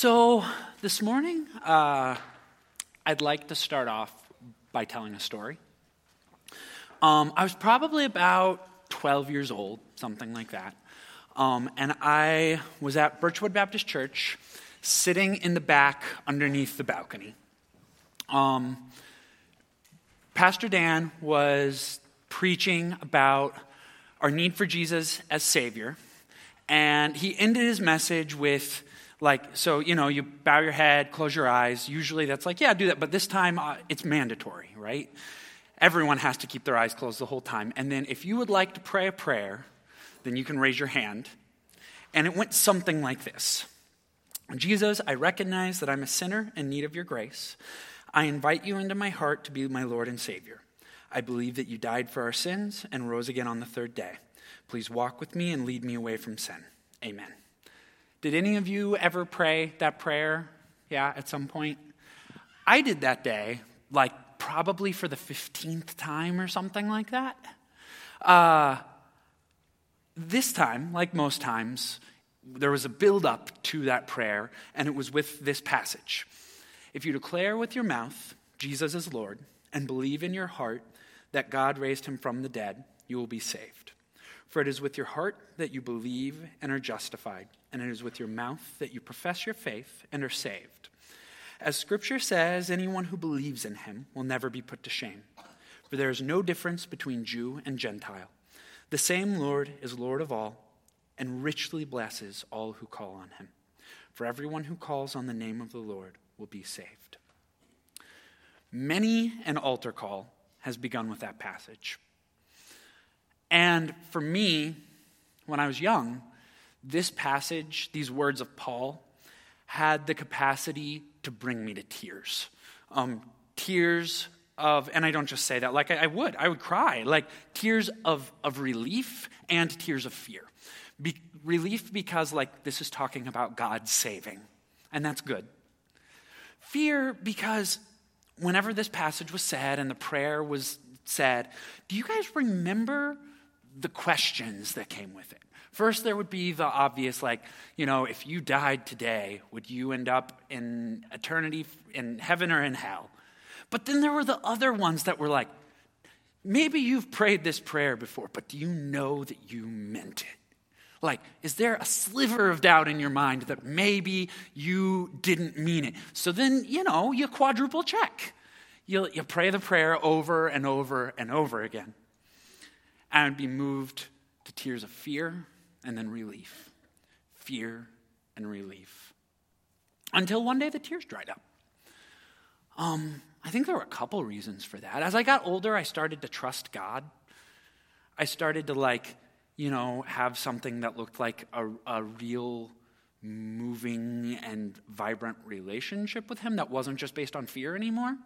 So, this morning, uh, I'd like to start off by telling a story. Um, I was probably about 12 years old, something like that. Um, and I was at Birchwood Baptist Church, sitting in the back underneath the balcony. Um, Pastor Dan was preaching about our need for Jesus as Savior. And he ended his message with, like, so, you know, you bow your head, close your eyes. Usually that's like, yeah, do that. But this time uh, it's mandatory, right? Everyone has to keep their eyes closed the whole time. And then if you would like to pray a prayer, then you can raise your hand. And it went something like this Jesus, I recognize that I'm a sinner in need of your grace. I invite you into my heart to be my Lord and Savior. I believe that you died for our sins and rose again on the third day. Please walk with me and lead me away from sin. Amen. Did any of you ever pray that prayer? Yeah, at some point? I did that day, like probably for the 15th time or something like that. Uh, this time, like most times, there was a build up to that prayer, and it was with this passage. If you declare with your mouth, Jesus is Lord, and believe in your heart that God raised him from the dead, you will be saved. For it is with your heart that you believe and are justified, and it is with your mouth that you profess your faith and are saved. As Scripture says, anyone who believes in him will never be put to shame. For there is no difference between Jew and Gentile. The same Lord is Lord of all, and richly blesses all who call on him. For everyone who calls on the name of the Lord will be saved. Many an altar call has begun with that passage. And for me, when I was young, this passage, these words of Paul, had the capacity to bring me to tears. Um, tears of, and I don't just say that, like I, I, would, I would cry, like tears of, of relief and tears of fear. Be, relief because, like, this is talking about God saving, and that's good. Fear because whenever this passage was said and the prayer was said, do you guys remember the questions that came with it? First, there would be the obvious, like, you know, if you died today, would you end up in eternity, in heaven or in hell? But then there were the other ones that were like, maybe you've prayed this prayer before, but do you know that you meant it? Like, is there a sliver of doubt in your mind that maybe you didn't mean it? So then, you know, you quadruple check. You, you pray the prayer over and over and over again and be moved to tears of fear and then relief. Fear and relief. Until one day the tears dried up. Um, I think there were a couple reasons for that. As I got older, I started to trust God. I started to like you know, have something that looked like a, a real moving and vibrant relationship with him that wasn't just based on fear anymore.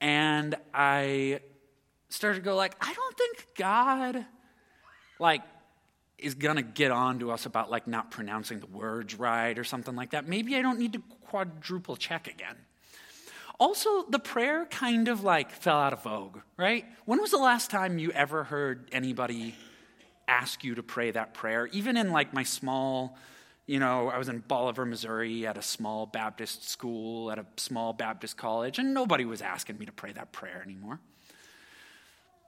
And I started to go like, I don't think God like is gonna get on to us about like not pronouncing the words right or something like that. Maybe I don't need to quadruple check again. Also, the prayer kind of like fell out of vogue, right? When was the last time you ever heard anybody ask you to pray that prayer. Even in like my small, you know, I was in Bolivar, Missouri at a small Baptist school, at a small Baptist college, and nobody was asking me to pray that prayer anymore.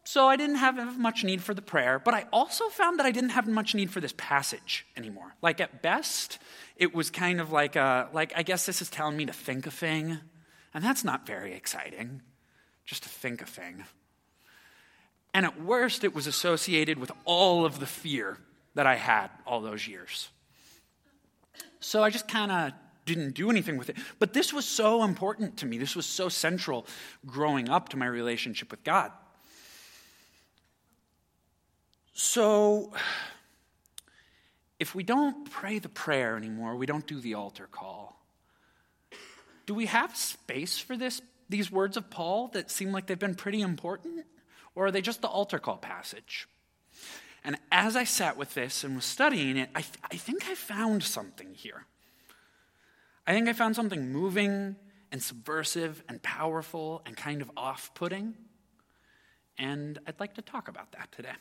So I didn't have much need for the prayer, but I also found that I didn't have much need for this passage anymore. Like at best, it was kind of like a, like I guess this is telling me to think a thing, and that's not very exciting, just to think a thing. And at worst, it was associated with all of the fear that I had all those years. So I just kind of didn't do anything with it. But this was so important to me. This was so central growing up to my relationship with God. So, if we don't pray the prayer anymore, we don't do the altar call, do we have space for this, these words of Paul that seem like they've been pretty important? Or are they just the altar call passage? And as I sat with this and was studying it, I, th- I think I found something here. I think I found something moving and subversive and powerful and kind of off putting. And I'd like to talk about that today.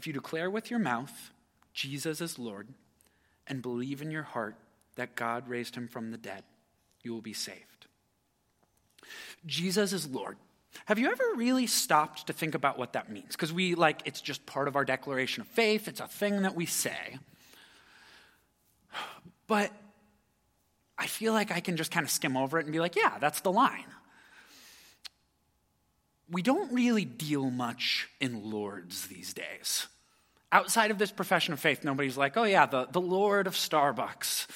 If you declare with your mouth, Jesus is Lord, and believe in your heart that God raised him from the dead, you will be saved. Jesus is Lord. Have you ever really stopped to think about what that means? Because we like, it's just part of our declaration of faith, it's a thing that we say. But I feel like I can just kind of skim over it and be like, yeah, that's the line. We don't really deal much in lords these days. Outside of this profession of faith, nobody's like, oh, yeah, the, the Lord of Starbucks.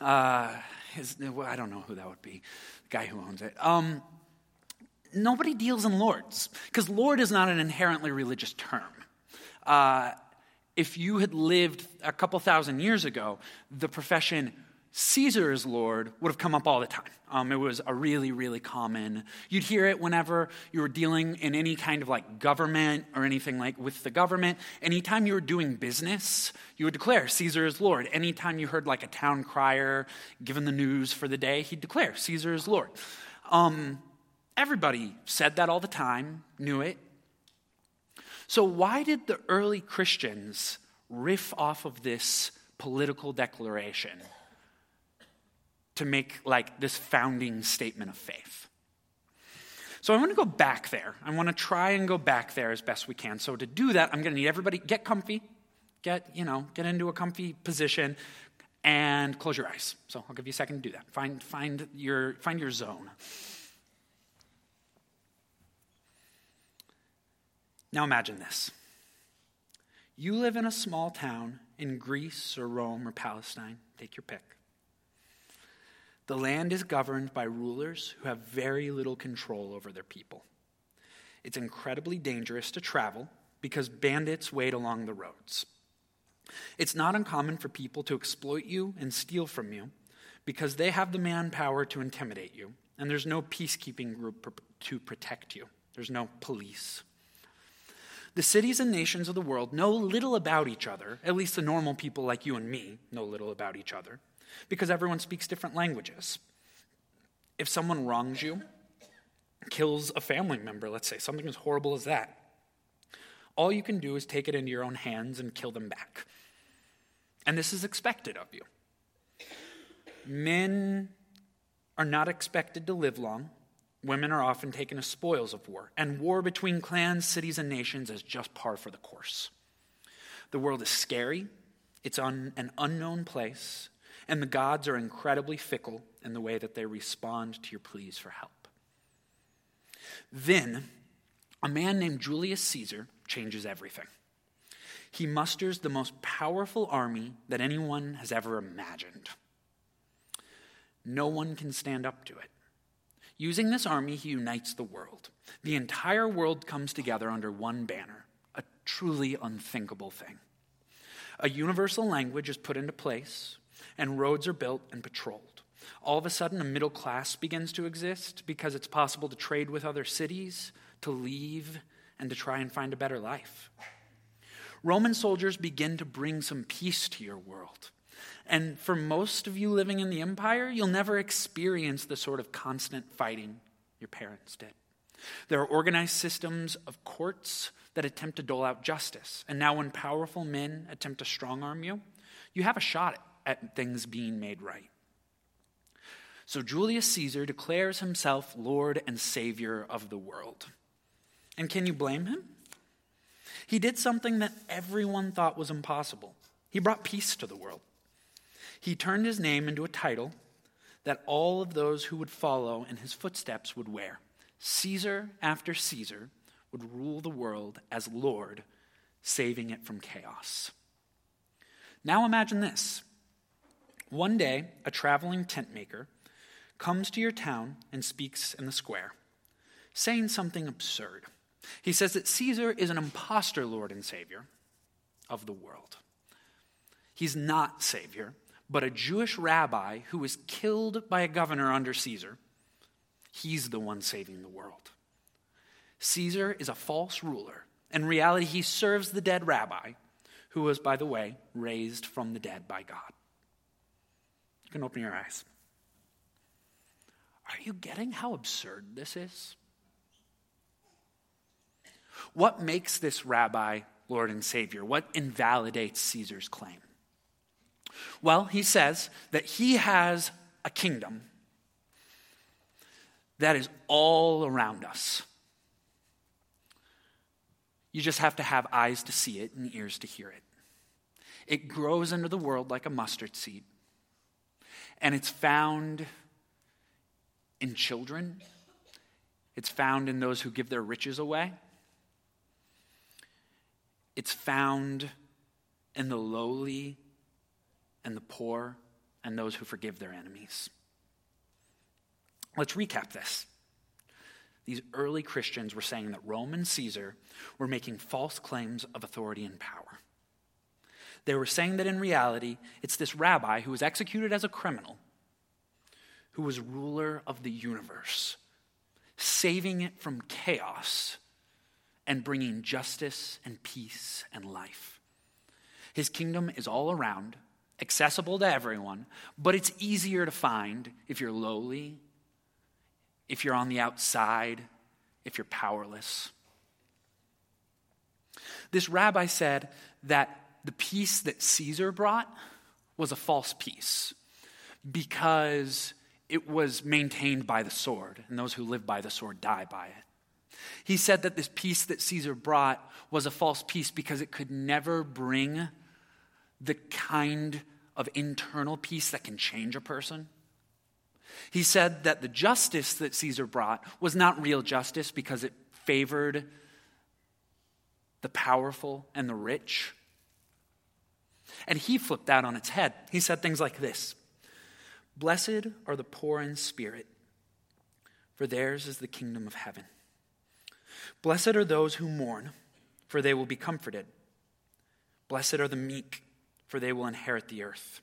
Uh, his, I don't know who that would be, the guy who owns it. Um, nobody deals in lords, because Lord is not an inherently religious term. Uh, if you had lived a couple thousand years ago, the profession Caesar is Lord would have come up all the time. Um, it was a really, really common. You'd hear it whenever you were dealing in any kind of like government or anything like with the government. Anytime you were doing business, you would declare Caesar is Lord. Anytime you heard like a town crier giving the news for the day, he'd declare Caesar is Lord. Um, everybody said that all the time, knew it. So why did the early Christians riff off of this political declaration? To make like this founding statement of faith. So I want to go back there. I want to try and go back there as best we can. So to do that, I'm going to need everybody get comfy, get, you know, get into a comfy position and close your eyes. So I'll give you a second to do that. Find find your find your zone. Now imagine this. You live in a small town in Greece or Rome or Palestine, take your pick. The land is governed by rulers who have very little control over their people. It's incredibly dangerous to travel because bandits wait along the roads. It's not uncommon for people to exploit you and steal from you because they have the manpower to intimidate you, and there's no peacekeeping group to protect you. There's no police. The cities and nations of the world know little about each other, at least the normal people like you and me know little about each other because everyone speaks different languages. If someone wrongs you, kills a family member, let's say, something as horrible as that, all you can do is take it into your own hands and kill them back. And this is expected of you. Men are not expected to live long. Women are often taken as spoils of war, and war between clans, cities, and nations is just par for the course. The world is scary, it's on an unknown place, and the gods are incredibly fickle in the way that they respond to your pleas for help. Then, a man named Julius Caesar changes everything. He musters the most powerful army that anyone has ever imagined. No one can stand up to it. Using this army, he unites the world. The entire world comes together under one banner, a truly unthinkable thing. A universal language is put into place, and roads are built and patrolled. All of a sudden, a middle class begins to exist because it's possible to trade with other cities, to leave, and to try and find a better life. Roman soldiers begin to bring some peace to your world. And for most of you living in the empire, you'll never experience the sort of constant fighting your parents did. There are organized systems of courts that attempt to dole out justice. And now, when powerful men attempt to strong arm you, you have a shot at things being made right. So Julius Caesar declares himself Lord and Savior of the world. And can you blame him? He did something that everyone thought was impossible. He brought peace to the world. He turned his name into a title that all of those who would follow in his footsteps would wear. Caesar after Caesar would rule the world as Lord, saving it from chaos. Now imagine this one day, a traveling tent maker comes to your town and speaks in the square, saying something absurd. He says that Caesar is an impostor Lord and Savior of the world. He's not Savior, but a Jewish rabbi who was killed by a governor under Caesar. He's the one saving the world. Caesar is a false ruler. In reality, he serves the dead rabbi, who was, by the way, raised from the dead by God can open your eyes. Are you getting how absurd this is? What makes this rabbi Lord and Savior? What invalidates Caesar's claim? Well, he says that he has a kingdom that is all around us. You just have to have eyes to see it and ears to hear it. It grows into the world like a mustard seed, and it's found in children, it's found in those who give their riches away, it's found in the lowly and the poor and those who forgive their enemies. Let's recap this. These early Christians were saying that Rome and Caesar were making false claims of authority and power. They were saying that in reality, it's this rabbi who was executed as a criminal who was ruler of the universe, saving it from chaos and bringing justice and peace and life. His kingdom is all around, accessible to everyone, but it's easier to find if you're lowly, if you're on the outside, if you're powerless. This rabbi said that the peace that Caesar brought was a false peace because it was maintained by the sword, and those who live by the sword die by it. He said that this peace that Caesar brought was a false peace because it could never bring the kind of internal peace that can change a person. He said that the justice that Caesar brought was not real justice because it favored the powerful and the rich. And he flipped that on its head. He said things like this Blessed are the poor in spirit, for theirs is the kingdom of heaven. Blessed are those who mourn, for they will be comforted. Blessed are the meek, for they will inherit the earth.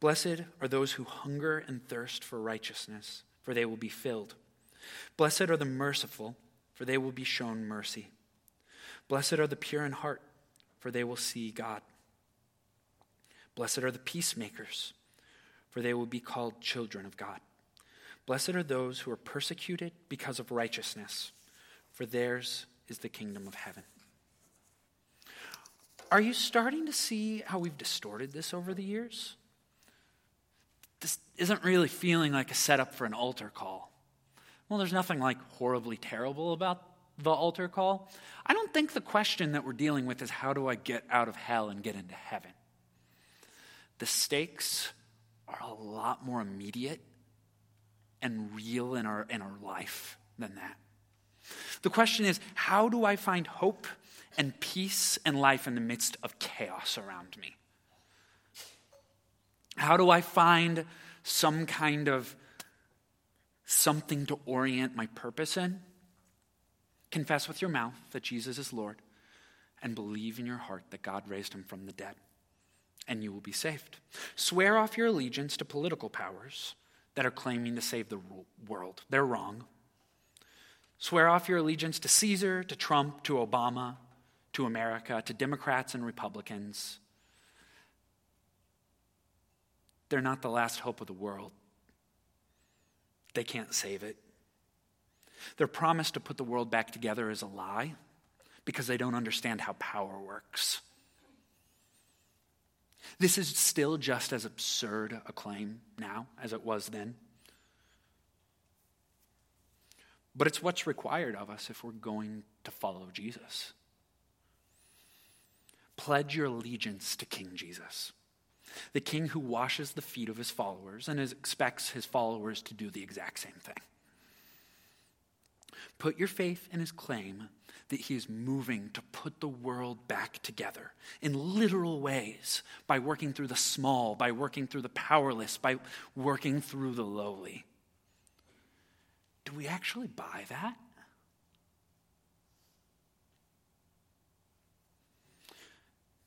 Blessed are those who hunger and thirst for righteousness, for they will be filled. Blessed are the merciful, for they will be shown mercy. Blessed are the pure in heart, for they will see God. Blessed are the peacemakers, for they will be called children of God. Blessed are those who are persecuted because of righteousness, for theirs is the kingdom of heaven. Are you starting to see how we've distorted this over the years? This isn't really feeling like a setup for an altar call. Well, there's nothing like horribly terrible about the altar call. I don't think the question that we're dealing with is how do I get out of hell and get into heaven? The stakes are a lot more immediate and real in our, in our life than that. The question is how do I find hope and peace and life in the midst of chaos around me? How do I find some kind of something to orient my purpose in? Confess with your mouth that Jesus is Lord and believe in your heart that God raised him from the dead and you will be saved. Swear off your allegiance to political powers that are claiming to save the world. They're wrong. Swear off your allegiance to Caesar, to Trump, to Obama, to America, to Democrats and Republicans. They're not the last hope of the world. They can't save it. Their promise to put the world back together is a lie because they don't understand how power works. This is still just as absurd a claim now as it was then. But it's what's required of us if we're going to follow Jesus. Pledge your allegiance to King Jesus, the King who washes the feet of his followers and expects his followers to do the exact same thing. Put your faith in his claim that he is moving to put the world back together in literal ways by working through the small, by working through the powerless, by working through the lowly. Do we actually buy that?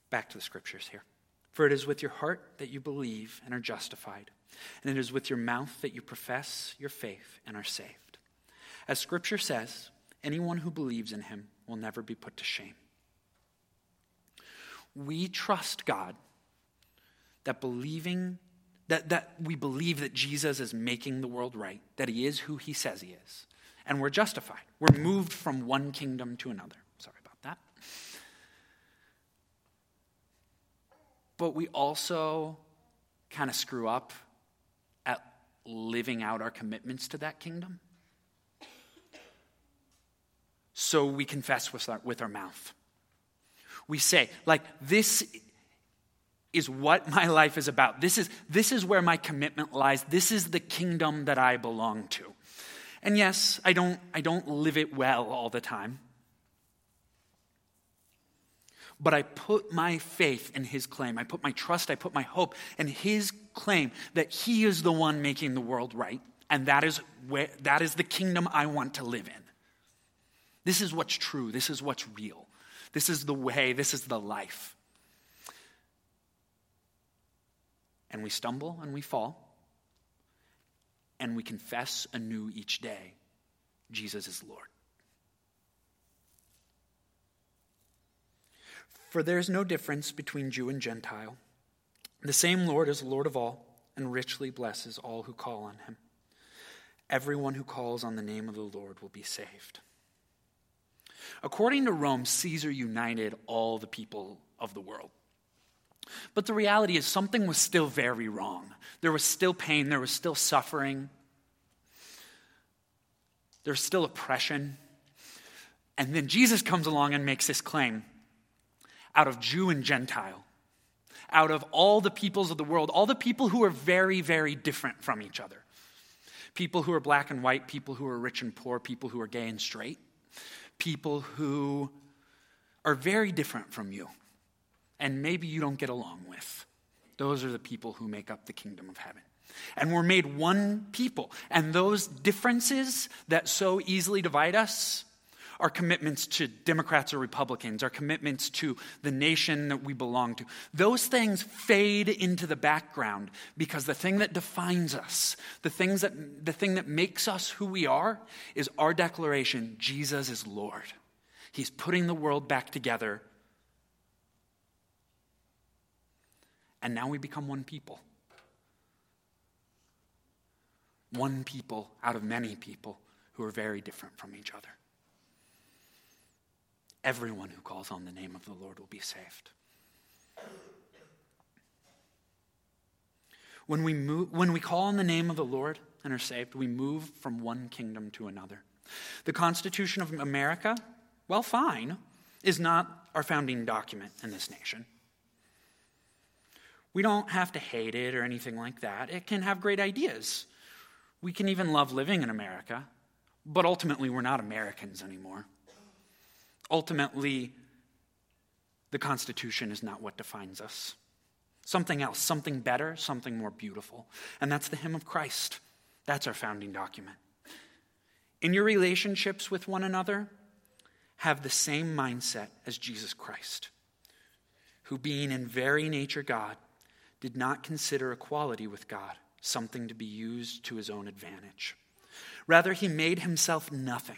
Back to the scriptures here. For it is with your heart that you believe and are justified, and it is with your mouth that you profess your faith and are saved. As scripture says, Anyone who believes in him will never be put to shame. We trust God that believing that, that we believe that Jesus is making the world right, that he is who he says he is, and we're justified. We're moved from one kingdom to another. Sorry about that. but we also kind of screw up at living out our commitments to that kingdom. So we confess with our, with our mouth. We say, like, this is what my life is about. This is, this is where my commitment lies. This is the kingdom that I belong to. And yes, I don't, I don't live it well all the time. But I put my faith in his claim. I put my trust, I put my hope in his claim that he is the one making the world right. And that is, where, that is the kingdom I want to live in. This is what's true. This is what's real. This is the way. This is the life. And we stumble and we fall. And we confess anew each day Jesus is Lord. For there is no difference between Jew and Gentile. The same Lord is Lord of all and richly blesses all who call on him. Everyone who calls on the name of the Lord will be saved. According to Rome, Caesar united all the people of the world. But the reality is, something was still very wrong. There was still pain, there was still suffering, there was still oppression. And then Jesus comes along and makes this claim out of Jew and Gentile, out of all the peoples of the world, all the people who are very, very different from each other. People who are black and white, people who are rich and poor, people who are gay and straight, people who are very different from you and maybe you don't get along with. Those are the people who make up the kingdom of heaven. And we're made one people. And those differences that so easily divide us, our commitments to Democrats or Republicans, our commitments to the nation that we belong to, those things fade into the background because the thing that defines us, the, things that, the thing that makes us who we are, is our declaration Jesus is Lord. He's putting the world back together And now we become one people. One people out of many people who are very different from each other. Everyone who calls on the name of the Lord will be saved. When we, move, when we call on the name of the Lord and are saved, we move from one kingdom to another. The Constitution of America, well, fine, is not our founding document in this nation. We don't have to hate it or anything like that. It can have great ideas. We can even love living in America, but ultimately, we're not Americans anymore. Ultimately, the Constitution is not what defines us. Something else, something better, something more beautiful. And that's the hymn of Christ. That's our founding document. In your relationships with one another, have the same mindset as Jesus Christ, who, being in very nature God, did not consider equality with God something to be used to his own advantage. Rather, he made himself nothing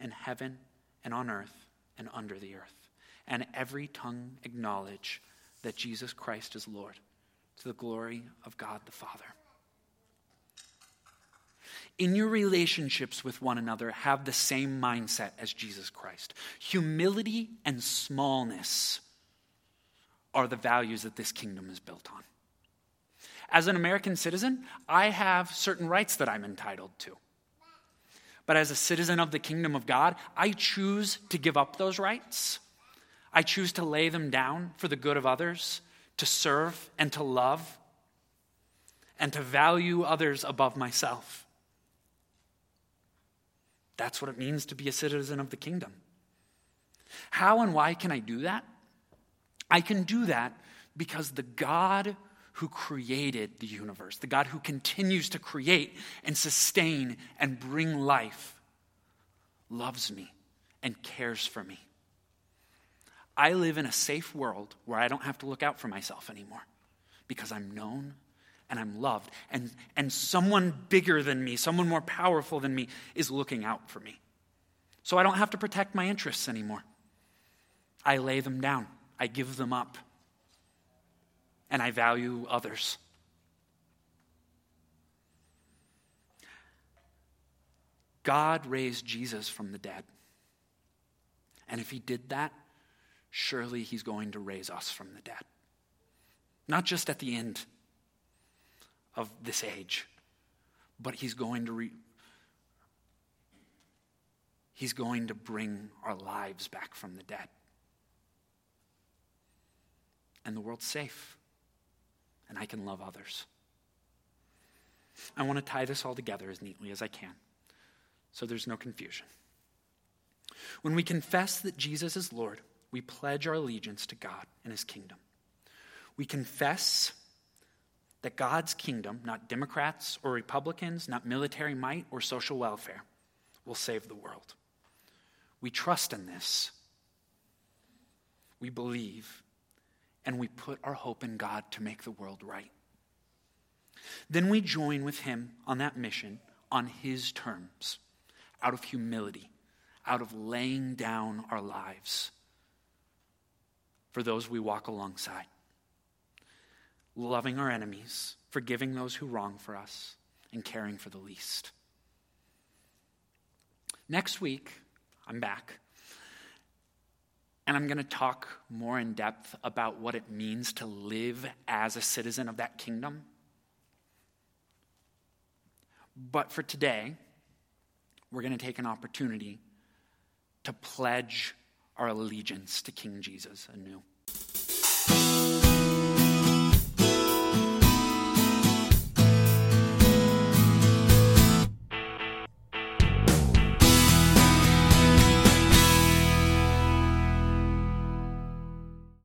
in heaven and on earth and under the earth, and every tongue acknowledge that Jesus Christ is Lord, to the glory of God the Father. In your relationships with one another, have the same mindset as Jesus Christ humility and smallness are the values that this kingdom is built on. As an American citizen, I have certain rights that I'm entitled to. But as a citizen of the kingdom of God, I choose to give up those rights. I choose to lay them down for the good of others, to serve and to love, and to value others above myself. That's what it means to be a citizen of the kingdom. How and why can I do that? I can do that because the God who created the universe, the God who continues to create and sustain and bring life, loves me and cares for me. I live in a safe world where I don't have to look out for myself anymore because I'm known and I'm loved. And, and someone bigger than me, someone more powerful than me, is looking out for me. So I don't have to protect my interests anymore. I lay them down, I give them up, and I value others. God raised Jesus from the dead. And if he did that, surely he's going to raise us from the dead. Not just at the end of this age, but he's going to re- he's going to bring our lives back from the dead. And the world's safe, and I can love others. I want to tie this all together as neatly as I can so there's no confusion. When we confess that Jesus is Lord, we pledge our allegiance to God and his kingdom. We confess that God's kingdom, not Democrats or Republicans, not military might or social welfare, will save the world. We trust in this. We believe, and we put our hope in God to make the world right. Then we join with him on that mission on his terms out of humility, out of laying down our lives for those we walk alongside, loving our enemies, forgiving those who wrong for us, and caring for the least. Next week, I'm back. And I'm going to talk more in depth about what it means to live as a citizen of that kingdom. But for today, we're going to take an opportunity to pledge our allegiance to King Jesus anew.